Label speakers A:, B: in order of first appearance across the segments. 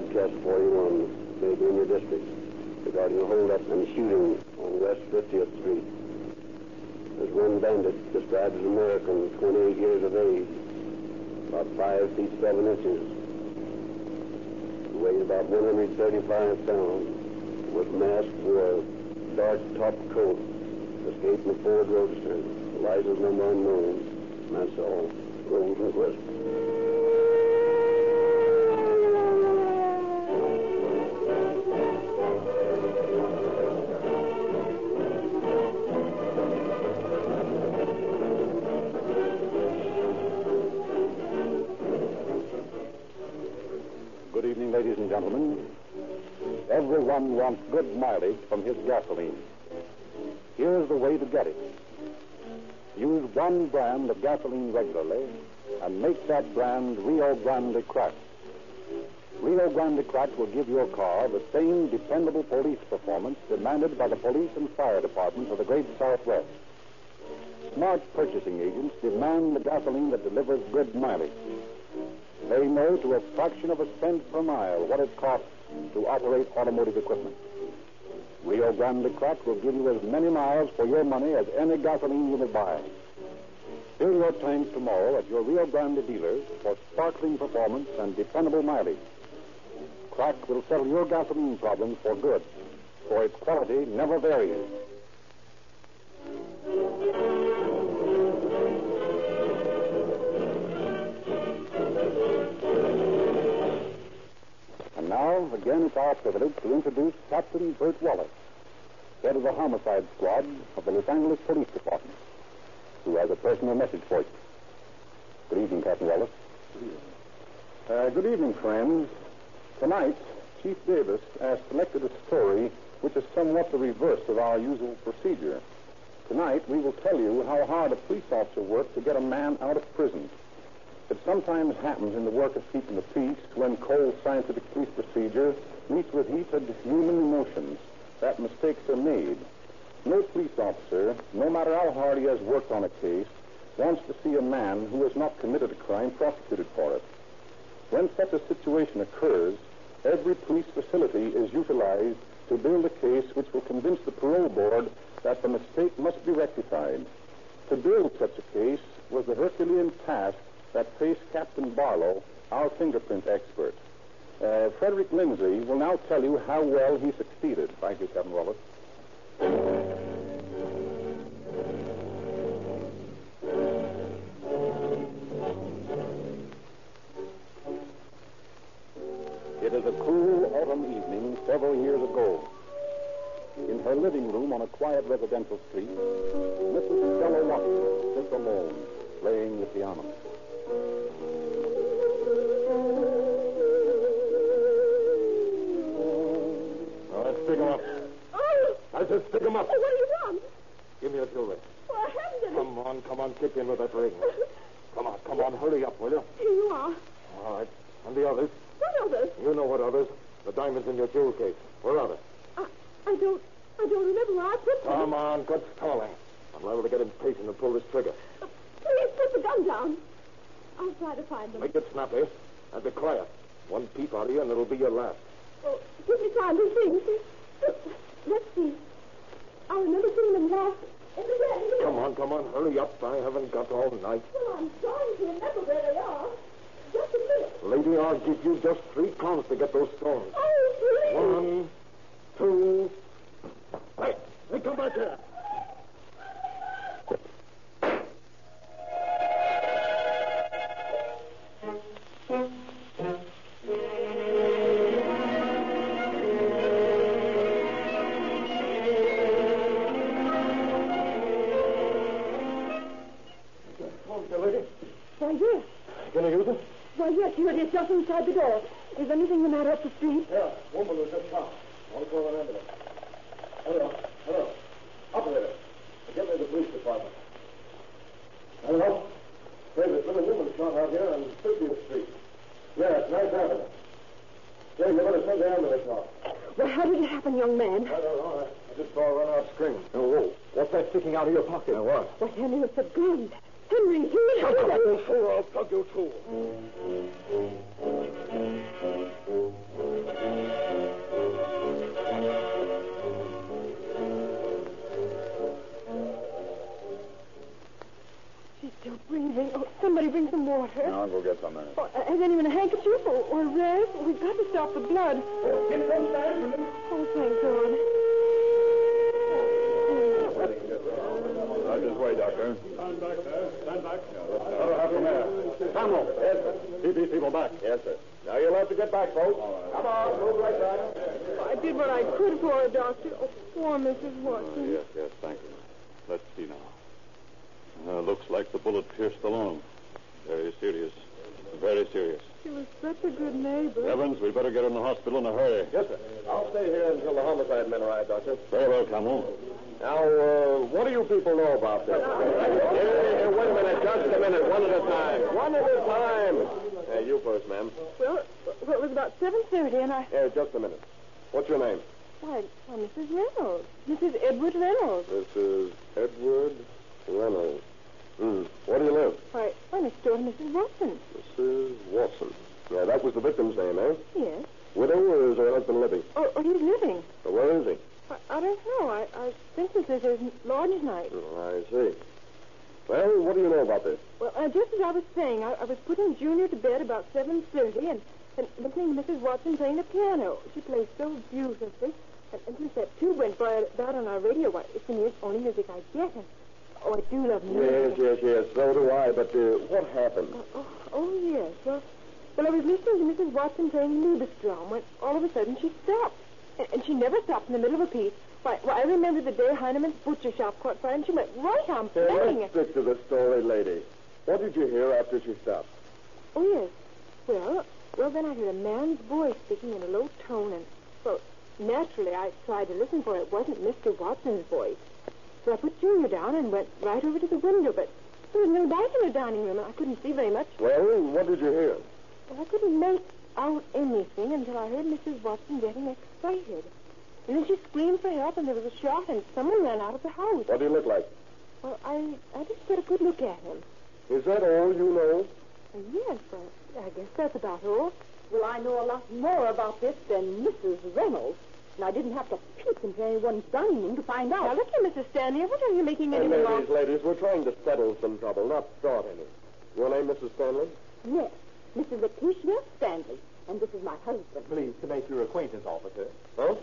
A: broadcast 41, maybe in your district, regarding a holdup and shooting on West 50th Street. There's one bandit described as American, 28 years of age, about 5 feet 7 inches. He weighs about 135 pounds, was masked, wore a dark top coat, escaped in a Ford Roadster, license number unknown, and that's all. Rolls
B: ladies and gentlemen. Everyone wants good mileage from his gasoline. Here's the way to get it. Use one brand of gasoline regularly and make that brand Rio Grande Cracked. Rio Grande Cracked will give your car the same dependable police performance demanded by the police and fire departments of the great Southwest. Smart purchasing agents demand the gasoline that delivers good mileage. They know to a fraction of a cent per mile what it costs to operate automotive equipment. Rio Grande Crack will give you as many miles for your money as any gasoline you may buy. Fill your tank tomorrow at your Rio Grande dealers for sparkling performance and dependable mileage. Crack will settle your gasoline problems for good, for its quality never varies. Now, again, it's our privilege to introduce Captain Bert Wallace, head of the homicide squad of the Los Angeles Police Department, who has a personal message for you. Good evening, Captain Wallace.
C: Good Uh, good evening, friends. Tonight, Chief Davis has selected a story which is somewhat the reverse of our usual procedure. Tonight, we will tell you how hard a police officer works to get a man out of prison. It sometimes happens in the work of keeping the peace when cold scientific police procedure meets with heated human emotions that mistakes are made. No police officer, no matter how hard he has worked on a case, wants to see a man who has not committed a crime prosecuted for it. When such a situation occurs, every police facility is utilized to build a case which will convince the parole board that the mistake must be rectified. To build such a case was the Herculean task that faced Captain Barlow, our fingerprint expert. Uh, Frederick Lindsley will now tell you how well he succeeded.
B: Thank you, Captain Wallace. It is a cool autumn evening several years ago. In her living room on a quiet residential street, Mrs. Stella Watson sits alone, playing the piano.
C: Now, let's pick him up.
D: Oh,
C: I said stick him up.
D: what do you want?
C: Give me a jewelry.
D: Well, I haven't any.
C: Come on, come on, kick in with that ring. Come on, come on, hurry up, will you?
D: Here you are.
C: All right. And the others?
D: What others?
C: You know what others. The diamonds in your jewel case. Where are they?
D: I, I don't, I don't remember where I put them.
C: Come on, quit stalling. I'm liable to get impatient and pull this trigger.
D: Uh, Please put the gun down. I'll try to find them.
C: Make it snappy and be quiet. One peep out of you and it'll be your last.
D: Oh, give me time to think. Let's see. I remember seeing them last in the bed.
C: Come on, come on, hurry up. I haven't got all night.
D: Well, I'm trying to remember where they are. Just a minute.
C: Lady, I'll give you just three counts to get those stones.
D: Oh, please.
C: One, two. Hey, hey, come back here.
D: Why, yes.
C: Gonna use it?
D: Why, yes, here it is, just inside the door. Is anything the matter up the street?
C: Yeah, woman was just shot. I'll call an ambulance. Hello, hello. Operator, get me to the police department. Hello? Say, there's been a woman shot out here on 50th Street. Yes, nice Avenue. Say, you better send the ambulance out.
D: Well, how did it happen, young man?
C: I don't know. I, I just saw her run out screaming. Oh, whoa. What's that sticking out of your pocket? Now, what?
D: Well, Henry, it's a gun. Henry, he...
C: Shut up, old fool, I'll plug you too.
D: She's still breathing. Oh, somebody bring some water.
E: I'll go get some minute.
D: Oh, uh, has anyone a handkerchief or, or a rag? We've got to stop the blood. Oh, thank God.
E: Right this way, Doctor.
C: Stand back there. Stand back.
E: Oh, how come there? Samuel. Yes, sir. Keep these people back. Yes, sir. Now you'll have to get back, folks. Come on, move right back.
D: I did what I could for her, Doctor. Oh, poor Mrs. Watson.
B: Yes, yes, thank you. Let's see now. Uh, looks like the bullet pierced the lung. Very serious. Very serious.
D: She was such a good neighbor.
B: Evans, we better get her in the hospital in a hurry.
E: Yes, sir. I'll stay here until the homicide men arrive, Doctor.
B: Very well, Camel.
E: Now, uh, what do you people know about this? Here, here, wait a minute, just a minute, one at a time. One at a time. Uh, you first, ma'am.
D: Well, well, it was about 7.30, and I...
E: Here, just a minute. What's your name?
D: Why, why, Mrs. Reynolds. Mrs. Edward Reynolds.
E: This is Edward Reynolds. Hmm. Where do you live?
D: Why, why, next door to Mrs. Watson.
E: Mrs. Watson. Yeah, that was the victim's name, eh?
D: Yes.
E: Widow or is her husband living?
D: Oh, oh he's living.
E: So where is he?
D: I, I don't know. I, I think this is his lodge night.
E: Oh, I see. Well, what do you know about this?
D: Well, uh, just as I was saying, I, I was putting Junior to bed about 7.30 and, and listening to Mrs. Watson playing the piano. She plays so beautifully. And, and since that tube went by that on our radio, why, it's the only music I get. And, oh, I do love music.
E: yes, yes. Yes. So do I. But uh, what happened?
D: Oh, oh, oh, yes. Well, well, I was listening to Mrs. Watson playing Liebestraum when all of a sudden she stopped. And, and she never stopped in the middle of a piece. Why, why, I remember the day Heinemann's butcher shop caught fire and she went right on playing.
E: let's stick to the story, lady. What did you hear after she stopped?
D: Oh, yes. Well, well, then I heard a man's voice speaking in a low tone, and, well, naturally, I tried to listen for it wasn't Mr. Watson's voice. So I put Junior down and went right over to the window, but there was no light in the dining room, and I couldn't see very much.
E: Well, what did you hear?
D: Well, I couldn't make out anything until I heard Mrs. Watson getting excited. And then she screamed for help, and there was a shot, and someone ran out of the house.
E: What do you look like?
D: Well, I, I didn't get a good look at him.
E: Is that all you know?
D: Uh, yes, well, I guess that's about all.
F: Well, I know a lot more about this than Mrs. Reynolds. And I didn't have to peek into anyone's dining room to find out.
D: Now, look here, Mrs. Stanley. What are you making any
E: Hey,
D: more
E: ladies, ladies, we're trying to settle some trouble, not start any. Your name, Mrs. Stanley?
F: Yes, Mrs. Letitia Stanley. And this is my husband.
C: Pleased to make your acquaintance, officer.
E: Huh?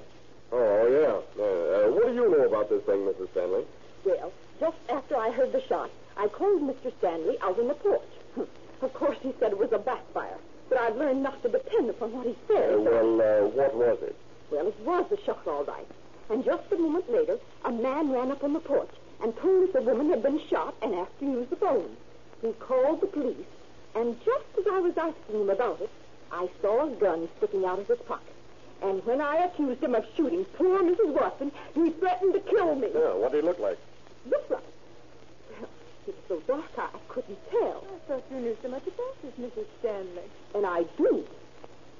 E: Oh, yeah. Uh, uh, what do you know about this thing, Mrs. Stanley?
F: Well, just after I heard the shot, I called Mr. Stanley out on the porch. of course, he said it was a backfire. But I've learned not to depend upon what he says.
E: Uh, well, uh, what was it?
F: Well, it was a shot, all right. And just a moment later, a man ran up on the porch and told us a woman had been shot and asked to use the phone. He called the police, and just as I was asking him about it, I saw a gun sticking out of his pocket. And when I accused him of shooting poor Mrs. Watson, he threatened to kill me.
E: Yeah, what did he look like?
F: Looked like. Well, it was so dark I, I couldn't tell.
D: I thought you knew so much about this, Mrs. Stanley.
F: And I do.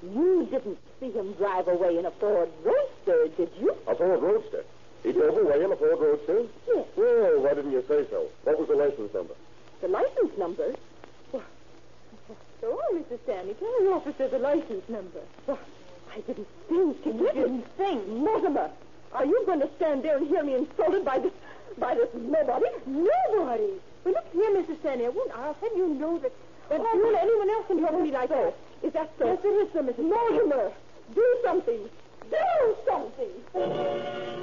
F: You didn't see him drive away in a Ford Roadster, did you?
E: A Ford Roadster. He drove away in a Ford Roadster?
F: Yes.
E: Well, why didn't you say so? What was the license number?
F: The license number?
D: Go on, Mrs. Stanley. Tell the officer the license number.
F: Well, I didn't think to
D: You
F: give it.
D: didn't think.
F: Mortimer, are you going to stand there and hear me insulted by this, by this nobody?
D: Nobody. Well, look here, Mrs. Stanley. I won't. I'll have you know that. That oh, you or anyone else can talk to me like that.
F: Is that so?
D: Yes, it is, sir, Mrs.
F: Mortimer, do something. Do something.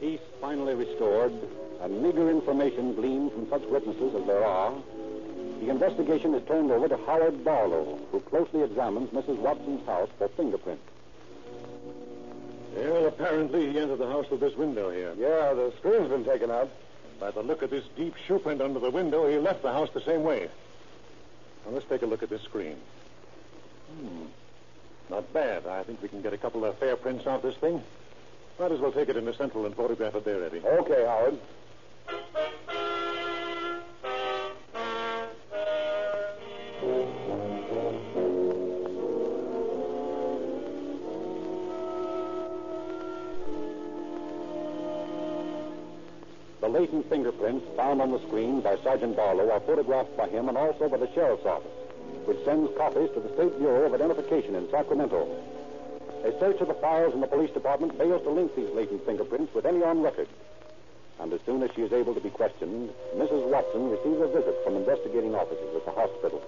B: Peace finally restored, and meager information gleaned from such witnesses as there are, the investigation is turned over to Howard Barlow, who closely examines Mrs. Watson's house for fingerprints.
E: Well, apparently he entered the house through this window here. Yeah, the screen's been taken out.
G: By the look of this deep shoe print under the window, he left the house the same way. Now, let's take a look at this screen. Hmm. Not bad. I think we can get a couple of fair prints off this thing. Might as well take it into Central and photograph it there, Eddie.
E: Okay, Howard.
B: The latent fingerprints found on the screen by Sergeant Barlow are photographed by him and also by the sheriff's office, which sends copies to the State Bureau of Identification in Sacramento. A search of the files in the police department fails to link these latent fingerprints with any on record. And as soon as she is able to be questioned, Mrs. Watson receives a visit from investigating officers at the hospital.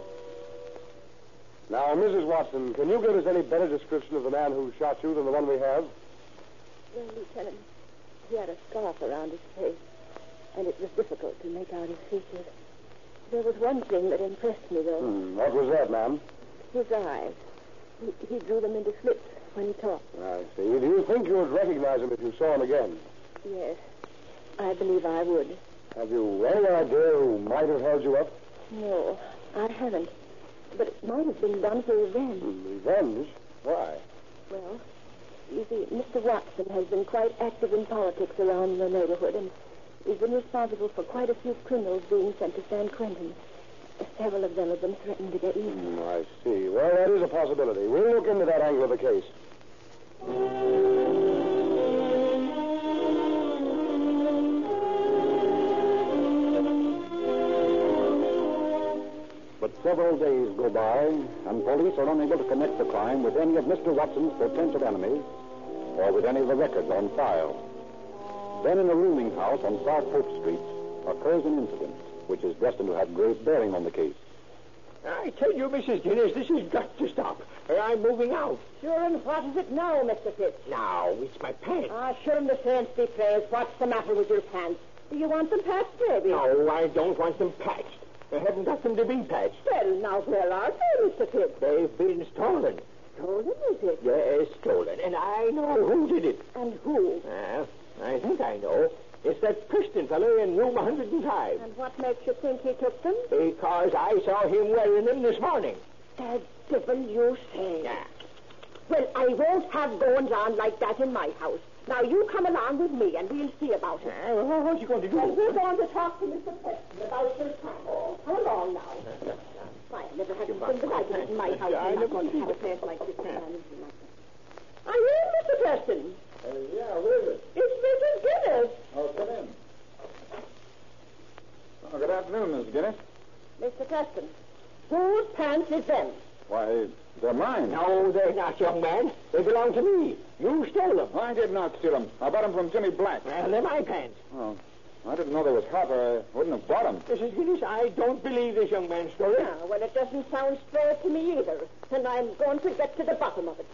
E: Now, Mrs. Watson, can you give us any better description of the man who shot you than the one we have?
H: Well, Lieutenant, he had a scarf around his face, and it was difficult to make out his features. There was one thing that impressed me, though.
E: Hmm, what was that, ma'am?
H: His eyes. He, he drew them into slits when he talked.
E: I see. Do you think you would recognize him if you saw him again?
H: Yes, I believe I would.
E: Have you any idea who might have held you up?
H: No, I haven't. But it might have been done for revenge.
E: Revenge? Why?
H: Well, you see, Mr. Watson has been quite active in politics around the neighborhood, and he's been responsible for quite a few criminals being sent to San Quentin. Several of them have been threatened to get even.
E: Hmm, I see. Well, that is a possibility. We'll look into that angle of the case.
B: But several days go by, and police are unable to connect the crime with any of Mr. Watson's potential enemies or with any of the records on file. Then in a rooming house on South Hope Street occurs an incident which is destined to have grave bearing on the case.
I: I tell you, Mrs. Guinness, this has got to stop. I'm moving out.
H: Sure, and what is it now, Mr. Fitz?
I: Now, it's my pants.
H: Ah, sure, the saints be praised. What's the matter with your pants? Do you want them patched, baby?
I: No, I don't want them patched. I haven't got them to be patched.
H: Well, now, where are they, Mr. Fitz?
I: They've been stolen.
H: Stolen, is it?
I: Yes, stolen. And I know who did it.
H: And who?
I: Well, I think I know. It's that Preston fellow in room 105.
H: And what makes you think he took them?
I: Because I saw him wearing them this morning.
H: The devil you say.
I: Yeah.
H: Well, I won't have goings on like that in my house. Now, you come along with me, and we'll see about it.
I: Uh, well, what's you going to do?
H: And we're going to talk to Mr. Preston about your time. Come along now. Why, I never had anything like it in my house.
I: I
H: I'm not
I: never
H: going to have a
I: it.
H: place like this. Are you in, Mr. Preston?
C: yeah, who is it?
H: It's Mrs. Guinness.
C: Oh, come in. Oh, good afternoon, Miss Guinness.
H: Mr. Preston, whose pants is them?
C: Why, they're mine.
I: No, they're not, young man. They belong to me. You stole them.
C: I did not steal them. I bought them from Jimmy Black.
I: Well, they're my pants.
C: Oh, I didn't know they was hot. I wouldn't have bought them.
I: Mrs. Guinness, I don't believe this young man's story.
H: Ah, well, it doesn't sound straight to me either. And I'm going to get to the bottom of it.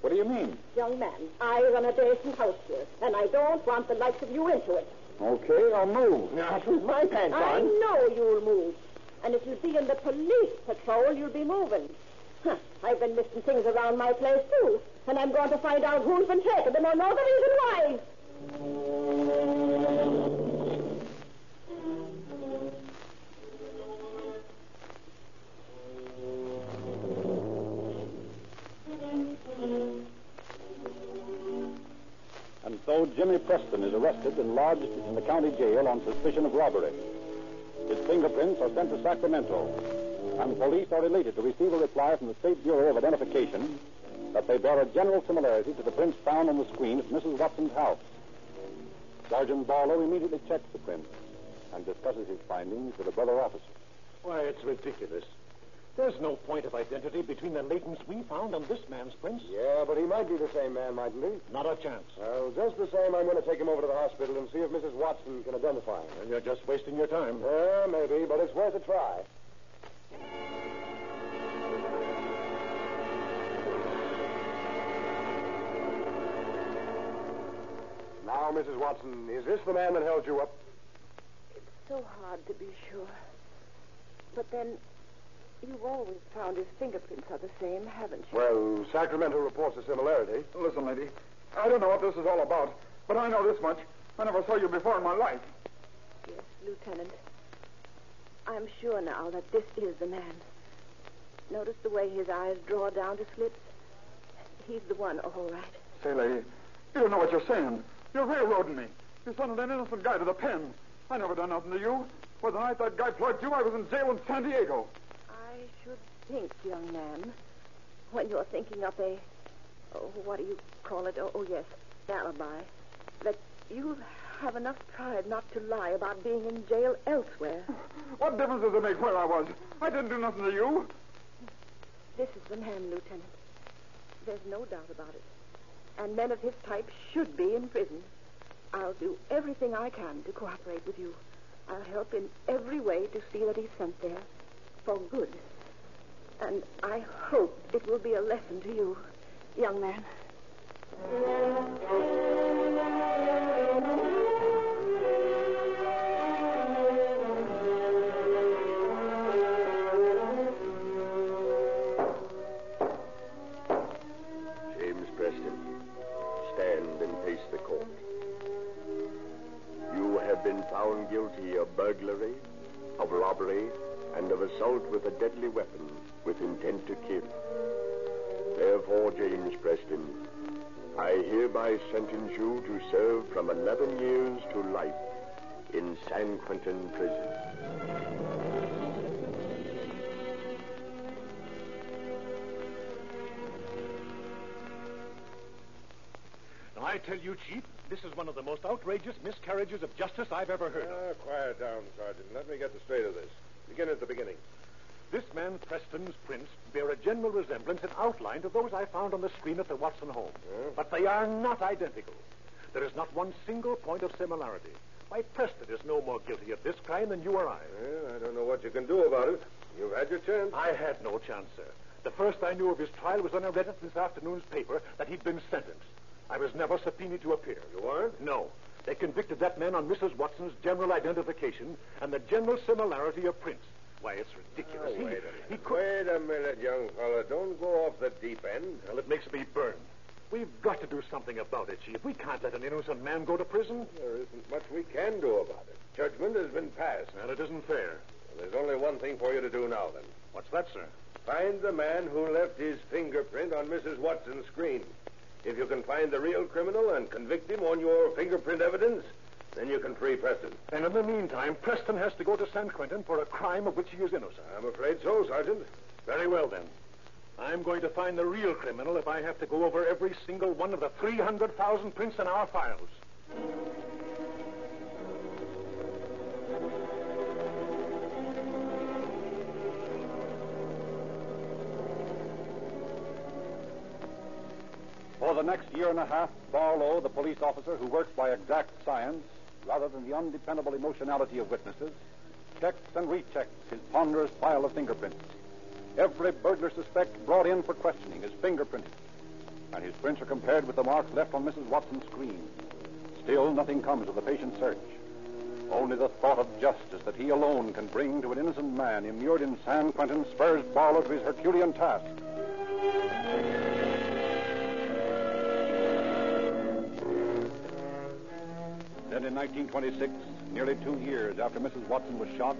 C: What do you mean?
H: Young man, I run a decent house here, and I don't want the likes of you into it.
C: Okay, I'll move.
I: Not with my pants
H: I
I: on.
H: know you'll move. And if you'll be in the police patrol, you'll be moving. Huh, I've been missing things around my place, too. And I'm going to find out who's been taking them or know the reason why.
B: So Jimmy Preston is arrested and lodged in the county jail on suspicion of robbery. His fingerprints are sent to Sacramento, and police are elated to receive a reply from the State Bureau of Identification that they bear a general similarity to the prints found on the screen at Mrs. Watson's house. Sergeant Barlow immediately checks the prints and discusses his findings with a brother officer.
J: Why, it's ridiculous. There's no point of identity between the latents we found and this man's prints.
E: Yeah, but he might be the same man, mightn't he?
J: Not a chance.
E: Well, just the same, I'm going to take him over to the hospital and see if Mrs. Watson can identify him.
J: And you're just wasting your time.
E: Yeah, maybe, but it's worth a try. Now, Mrs. Watson, is this the man that held you up?
H: It's so hard to be sure. But then, you've always found his fingerprints are the same, haven't you?
E: Well, Sacramento reports a similarity.
C: Listen, lady. I don't know what this is all about, but I know this much. I never saw you before in my life.
H: Yes, Lieutenant. I'm sure now that this is the man. Notice the way his eyes draw down to slits? He's the one, all right.
C: Say, lady, you don't know what you're saying. You're railroading me. You sent an innocent guy to the pen. I never done nothing to you. Well, the night that guy plugged you, I was in jail in San Diego.
H: Think, young man, when you're thinking up a, oh, what do you call it? Oh, oh yes, alibi, that you'll have enough pride not to lie about being in jail elsewhere.
K: What difference does it make where I was? I didn't do nothing to you.
H: This is the man, Lieutenant. There's no doubt about it. And men of his type should be in prison. I'll do everything I can to cooperate with you. I'll help in every way to see that he's sent there for good. And I hope it will be a lesson to you, young man.
E: James Preston, stand and face the court. You have been found guilty of burglary, of robbery, and of assault with a deadly weapon with intent to kill. Therefore, James Preston, I hereby sentence you to serve from 11 years to life in San Quentin Prison.
G: Now, I tell you, Chief, this is one of the most outrageous miscarriages of justice I've ever heard of.
L: Ah, quiet down, Sergeant. Let me get the straight of this. Begin at the beginning.
G: This man Preston's prints bear a general resemblance in outline to those I found on the screen at the Watson home. But they are not identical. There is not one single point of similarity. Why, Preston is no more guilty of this crime than you or I.
L: Well, I don't know what you can do about it. You've had your chance.
G: I had no chance, sir. The first I knew of his trial was when I read it in this afternoon's paper that he'd been sentenced. I was never subpoenaed to appear.
L: You weren't?
G: No. They convicted that man on Mrs. Watson's general identification and the general similarity of prints. Why, it's ridiculous.
L: Oh,
G: he,
L: wait a
G: he
L: minute.
G: could...
L: Wait a minute, young fellow. Don't go off the deep end.
G: Well, it makes me burn. We've got to do something about it, Chief. We can't let an innocent man go to prison.
L: There isn't much we can do about it. Judgment has been passed.
G: And it isn't fair.
L: There's only one thing for you to do now, then.
G: What's that, sir?
L: Find the man who left his fingerprint on Mrs. Watson's screen. If you can find the real criminal and convict him on your fingerprint evidence, then you can free Preston.
G: And in the meantime, Preston has to go to San Quentin for a crime of which he is innocent.
L: I'm afraid so, Sergeant.
G: Very well, then. I'm going to find the real criminal if I have to go over every single one of the 300,000 prints in our files.
B: For the next year and a half, Barlow, the police officer who works by exact science rather than the undependable emotionality of witnesses, checks and rechecks his ponderous pile of fingerprints. Every burglar suspect brought in for questioning is fingerprinted, and his prints are compared with the marks left on Mrs. Watson's screen. Still, nothing comes of the patient search. Only the thought of justice that he alone can bring to an innocent man immured in San Quentin spurs Barlow to his Herculean task. 1926, nearly two years after Mrs. Watson was shot,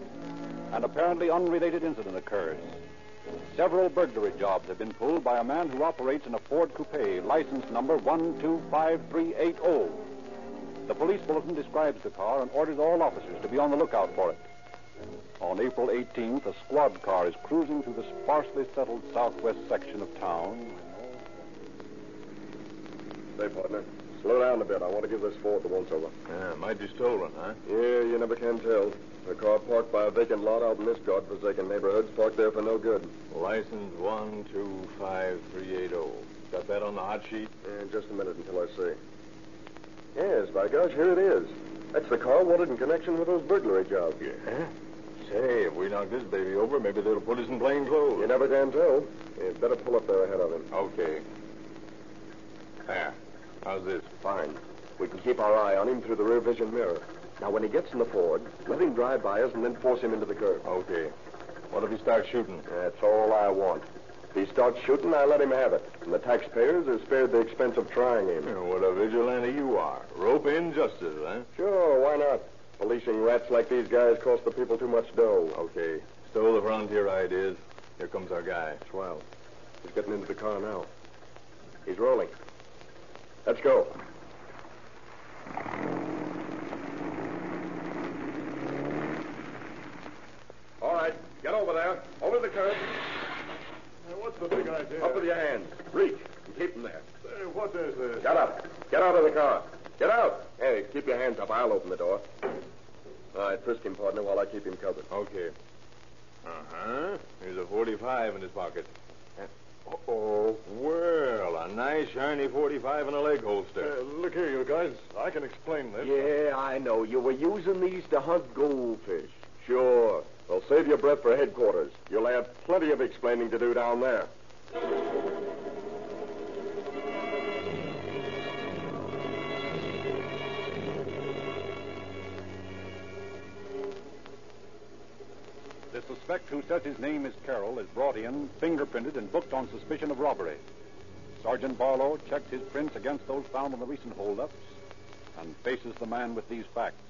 B: an apparently unrelated incident occurs. Several burglary jobs have been pulled by a man who operates in a Ford coupe, license number 125380. The police bulletin describes the car and orders all officers to be on the lookout for it. On April 18th, a squad car is cruising through the sparsely settled southwest section of town.
E: Say, partner, slow down a bit. I want to give this Ford the once over.
M: Yeah, might be stolen, huh?
E: Yeah, you never can tell. A car parked by a vacant lot out in this godforsaken neighborhood's parked there for no good.
M: License one two five three eight zero. Got that on the hot sheet?
E: Yeah, just a minute until I see. Yes, by gosh, here it is. That's the car wanted in connection with those burglary jobs.
M: Yeah. Say, if we knock this baby over, maybe they'll put us in plain clothes.
E: You never can tell. You'd better pull up there ahead of him.
M: Okay. There. How's this?
E: Fine. We can keep our eye on him through the rear vision mirror. Now, when he gets in the Ford, let him drive by us and then force him into the curb.
M: Okay. What if he starts shooting?
E: That's all I want. If he starts shooting, I let him have it. And the taxpayers are spared the expense of trying him.
M: Yeah, what a vigilante you are. Rope in justice, huh?
E: Sure, why not? Policing rats like these guys cost the people too much dough.
M: Okay. Stole the frontier ideas. Here comes our guy.
E: Swell. He's getting into the car now. He's rolling. Let's go. All right, get over there. Over the curb.
G: what's the big idea?
E: Up with your hands. Reach and keep them there.
G: Hey, what is this?
E: Get up. Get out of the car. Get out. Hey, keep
M: Keep your hands up. I'll open the door. All right, frisk him, partner, while I keep him covered.
C: Okay. Uh-huh. Here's a 45 in his pocket. Oh, well, a nice shiny 45 and a leg holster.
N: Uh, look here, you guys. I can explain this.
M: Yeah, I know. You were using these to hunt goldfish. Sure. Well, save your breath for headquarters. You'll have plenty of explaining to do down there.
B: Suspect who says his name is Carroll is brought in, fingerprinted, and booked on suspicion of robbery. Sergeant Barlow checks his prints against those found in the recent holdups and faces the man with these facts.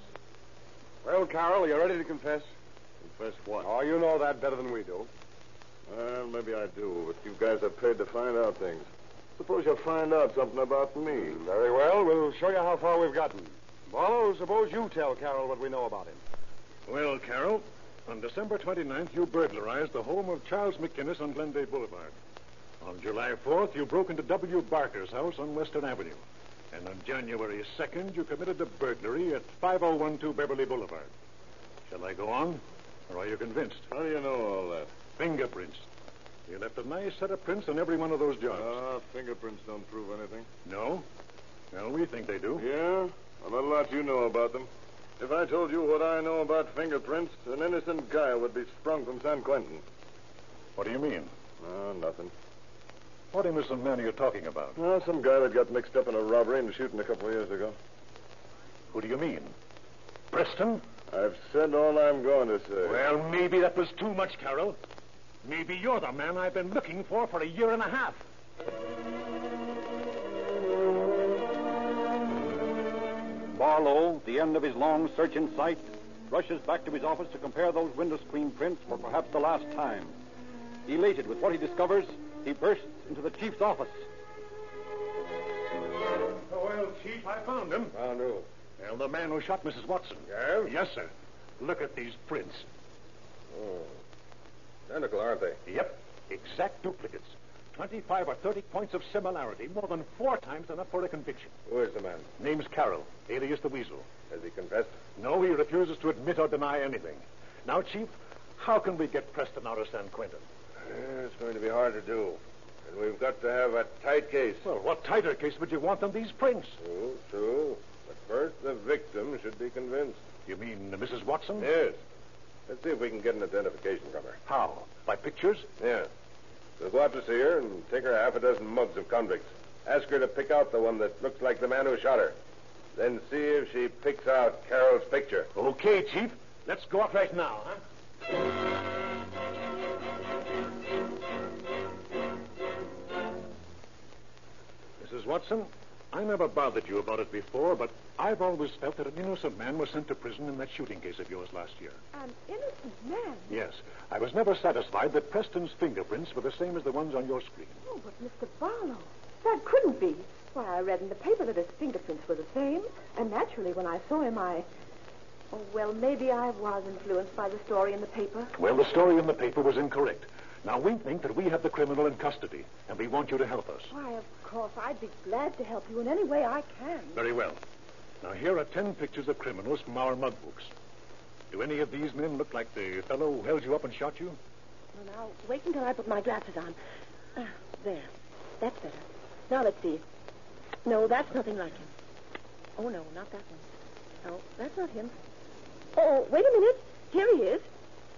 N: Well, Carroll, are you ready to confess?
C: Confess what?
N: Oh, you know that better than we do.
C: Well, maybe I do, but you guys are paid to find out things. Suppose you find out something about me.
N: Very well. We'll show you how far we've gotten. Barlow, suppose you tell Carroll what we know about him.
G: Well, Carroll, on December 29th, you burglarized the home of Charles McInnes on Glendale Boulevard. On July 4th, you broke into W. Barker's house on Western Avenue. And on January 2nd, you committed a burglary at 5012 Beverly Boulevard. Shall I go on? Or are you convinced?
C: How do you know all that?
G: Fingerprints. You left a nice set of prints on every one of those jobs.
C: Ah, fingerprints don't prove anything.
G: No? Well, we think they do.
C: Yeah? Well, not a lot you know about them. If I told you what I know about fingerprints, an innocent guy would be sprung from San Quentin.
G: What do you mean?
C: Oh, nothing.
G: What innocent man are you talking about?
C: Oh, some guy that got mixed up in a robbery and shooting a couple of years ago.
G: Who do you mean? Preston?
C: I've said all I'm going to say.
G: Well, maybe that was too much, Carroll. Maybe you're the man I've been looking for for a year and a half.
B: Barlow, the end of his long search in sight, rushes back to his office to compare those window screen prints for perhaps the last time. Elated with what he discovers, he bursts into the chief's office.
G: Oh, well, Chief, I found him.
N: Found who?
G: Well, the man who shot Mrs. Watson.
N: Yeah?
G: Yes, sir. Look at these prints.
N: Oh. Identical, aren't they?
G: Yep. Exact duplicates. 25 or 30 points of similarity, more than four times enough for a conviction.
N: Who is the man?
G: Name's Carroll, alias the Weasel.
N: Has he confessed?
G: No, he refuses to admit or deny anything. Now, Chief, how can we get Preston out of San Quentin?
E: Yeah, it's going to be hard to do. And we've got to have a tight case.
G: Well, what tighter case would you want than these prints?
E: True, true. But first, the victim should be convinced.
G: You mean Mrs. Watson?
E: Yes. Let's see if we can get an identification from her.
G: How? By pictures?
E: Yeah. We'll go out to see her and take her half a dozen mugs of convicts. Ask her to pick out the one that looks like the man who shot her. Then see if she picks out Carroll's picture.
G: Okay, Chief. Let's go out right now, huh? Mrs. Watson, I never bothered you about it before, but I've always felt that an innocent man was sent to prison in that shooting case of yours last year.
H: An innocent man?
G: Yes. I was never satisfied that Preston's fingerprints were the same as the ones on your screen.
H: Oh, but Mr. Barlow, that couldn't be. Why, I read in the paper that his fingerprints were the same, and naturally, when I saw him, I. Oh, well, maybe I was influenced by the story in the paper.
G: Well, the story in the paper was incorrect. Now, we think that we have the criminal in custody, and we want you to help us.
H: Why, of course, I'd be glad to help you in any way I can.
G: Very well. Now, here are ten pictures of criminals from our mug books. Do any of these men look like the fellow who held you up and shot you?
H: Well, now, wait until I put my glasses on. Ah, there. That's better. Now, let's see. No, that's nothing like him. Oh, no, not that one. No, that's not him. Oh, wait a minute. Here he is.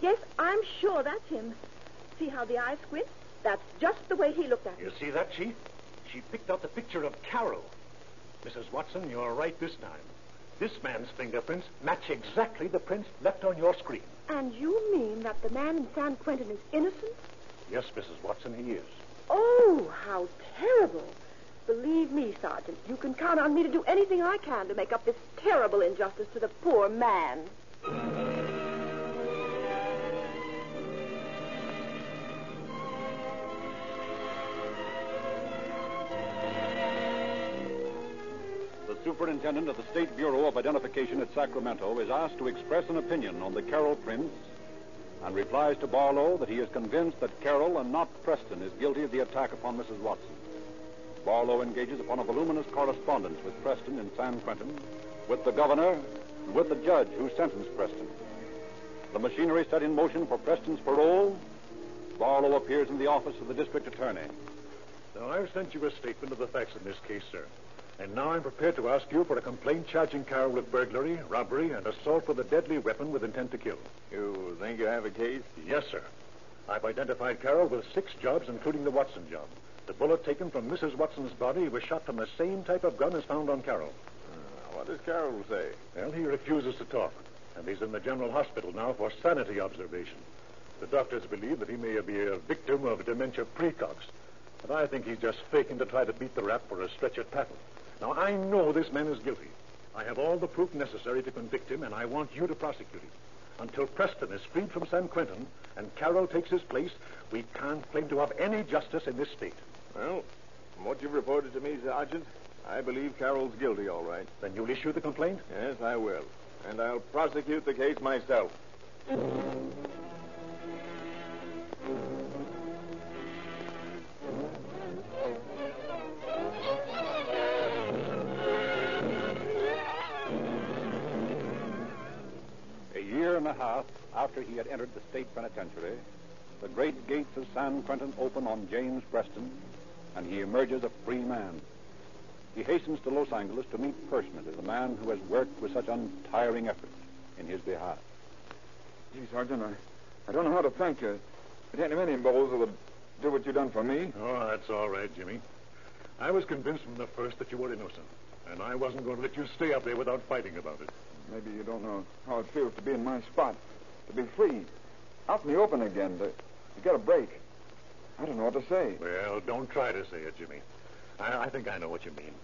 H: Yes, I'm sure that's him. See how the eyes squint? That's just the way he looked at me.
G: You see that, Chief? She picked out the picture of Carroll. Mrs. Watson, you're right this time. This man's fingerprints match exactly the prints left on your screen.
H: And you mean that the man in San Quentin is innocent?
G: Yes, Mrs. Watson, he is.
H: Oh, how terrible. Believe me, Sergeant, you can count on me to do anything I can to make up this terrible injustice to the poor man.
B: Superintendent of the State Bureau of Identification at Sacramento is asked to express an opinion on the Carroll prints and replies to Barlow that he is convinced that Carroll and not Preston is guilty of the attack upon Mrs. Watson. Barlow engages upon a voluminous correspondence with Preston in San Quentin, with the governor, and with the judge who sentenced Preston. The machinery set in motion for Preston's parole, Barlow appears in the office of the district attorney.
G: Now, I've sent you a statement of the facts in this case, sir. And now I'm prepared to ask you for a complaint charging Carroll with burglary, robbery, and assault with a deadly weapon with intent to kill.
M: You think you have a case?
G: Yes, sir. I've identified Carroll with six jobs, including the Watson job. The bullet taken from Mrs. Watson's body was shot from the same type of gun as found on Carroll.
M: Uh, what does Carroll say?
G: Well, he refuses to talk, and he's in the general hospital now for sanity observation. The doctors believe that he may be a victim of dementia precox, but I think he's just faking to try to beat the rap for a stretch Patton. Now, I know this man is guilty. I have all the proof necessary to convict him, and I want you to prosecute him. Until Preston is freed from San Quentin and Carroll takes his place, we can't claim to have any justice in this state.
M: Well, from what you've reported to me, Sergeant, I believe Carroll's guilty, all right.
G: Then you'll issue the complaint?
M: Yes, I will. And I'll prosecute the case myself.
B: A year and a half after he had entered the state penitentiary, the great gates of San Quentin open on James Preston, and he emerges a free man. He hastens to Los Angeles to meet personally the man who has worked with such untiring effort in his behalf.
K: Gee, Sergeant, I, I don't know how to thank you. It ain't many bulls that would do what you done for me.
G: Oh, that's all right, Jimmy. I was convinced from the first that you were innocent, and I wasn't going to let you stay up there without fighting about it.
K: Maybe you don't know how it feels to be in my spot, to be free, out in the open again, to, to get a break. I don't know what to say.
G: Well, don't try to say it, Jimmy. I, I think I know what you mean.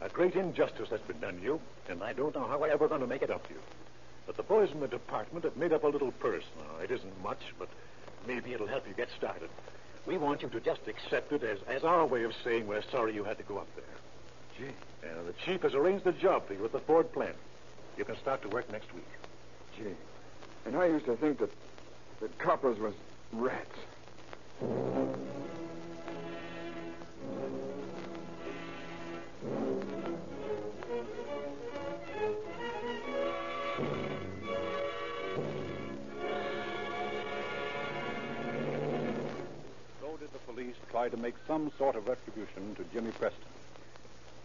G: A great injustice has been done to you, and I don't know how I'm ever going to make it up to you. But the boys in the department have made up a little purse. Now, it isn't much, but maybe it'll help you get started. We want you to just accept it as, as our way of saying we're sorry you had to go up there.
K: Gee.
G: Uh, the chief has arranged a job for you at the Ford plant. You can start to work next week.
K: Gee. And I used to think that, that coppers was rats.
B: So did the police try to make some sort of retribution to Jimmy Preston.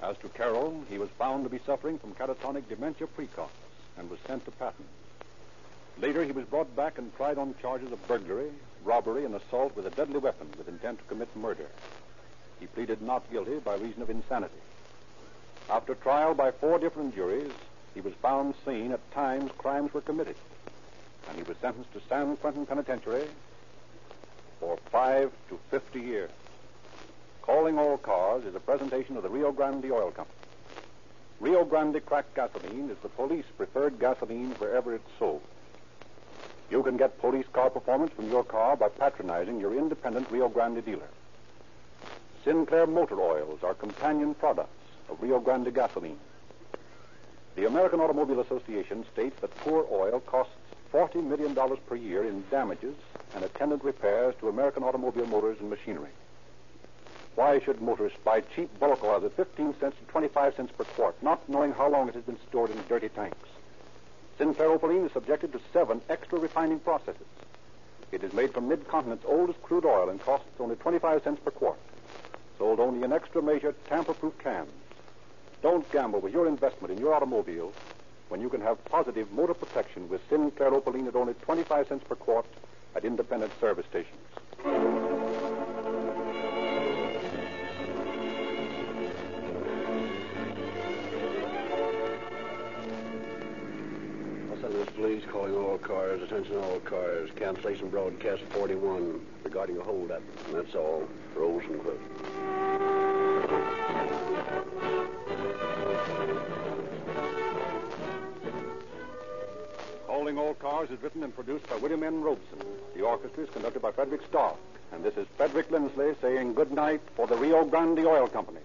B: As to Carroll, he was found to be suffering from catatonic dementia precox and was sent to Patton. Later, he was brought back and tried on charges of burglary, robbery, and assault with a deadly weapon with intent to commit murder. He pleaded not guilty by reason of insanity. After trial by four different juries, he was found sane at times crimes were committed, and he was sentenced to San Quentin Penitentiary for five to fifty years. Calling All Cars is a presentation of the Rio Grande Oil Company. Rio Grande cracked gasoline is the police preferred gasoline wherever it's sold. You can get police car performance from your car by patronizing your independent Rio Grande dealer. Sinclair Motor Oils are companion products of Rio Grande gasoline. The American Automobile Association states that poor oil costs $40 million per year in damages and attendant repairs to American automobile motors and machinery. Why should motorists buy cheap bulk oil at 15 cents to 25 cents per quart, not knowing how long it has been stored in dirty tanks? Sinclair Opaline is subjected to seven extra refining processes. It is made from mid-continent's oldest crude oil and costs only 25 cents per quart. Sold only in extra measured tamper-proof cans. Don't gamble with your investment in your automobile when you can have positive motor protection with Sinclair Opaline at only 25 cents per quart at independent service stations.
A: Calling all cars, attention all cars, cancellation broadcast 41 regarding a holdup. And that's all for Olson Cliff.
B: Calling All Cars is written and produced by William N. Robson. The orchestra is conducted by Frederick Stark. And this is Frederick Lindsley saying good night for the Rio Grande Oil Company.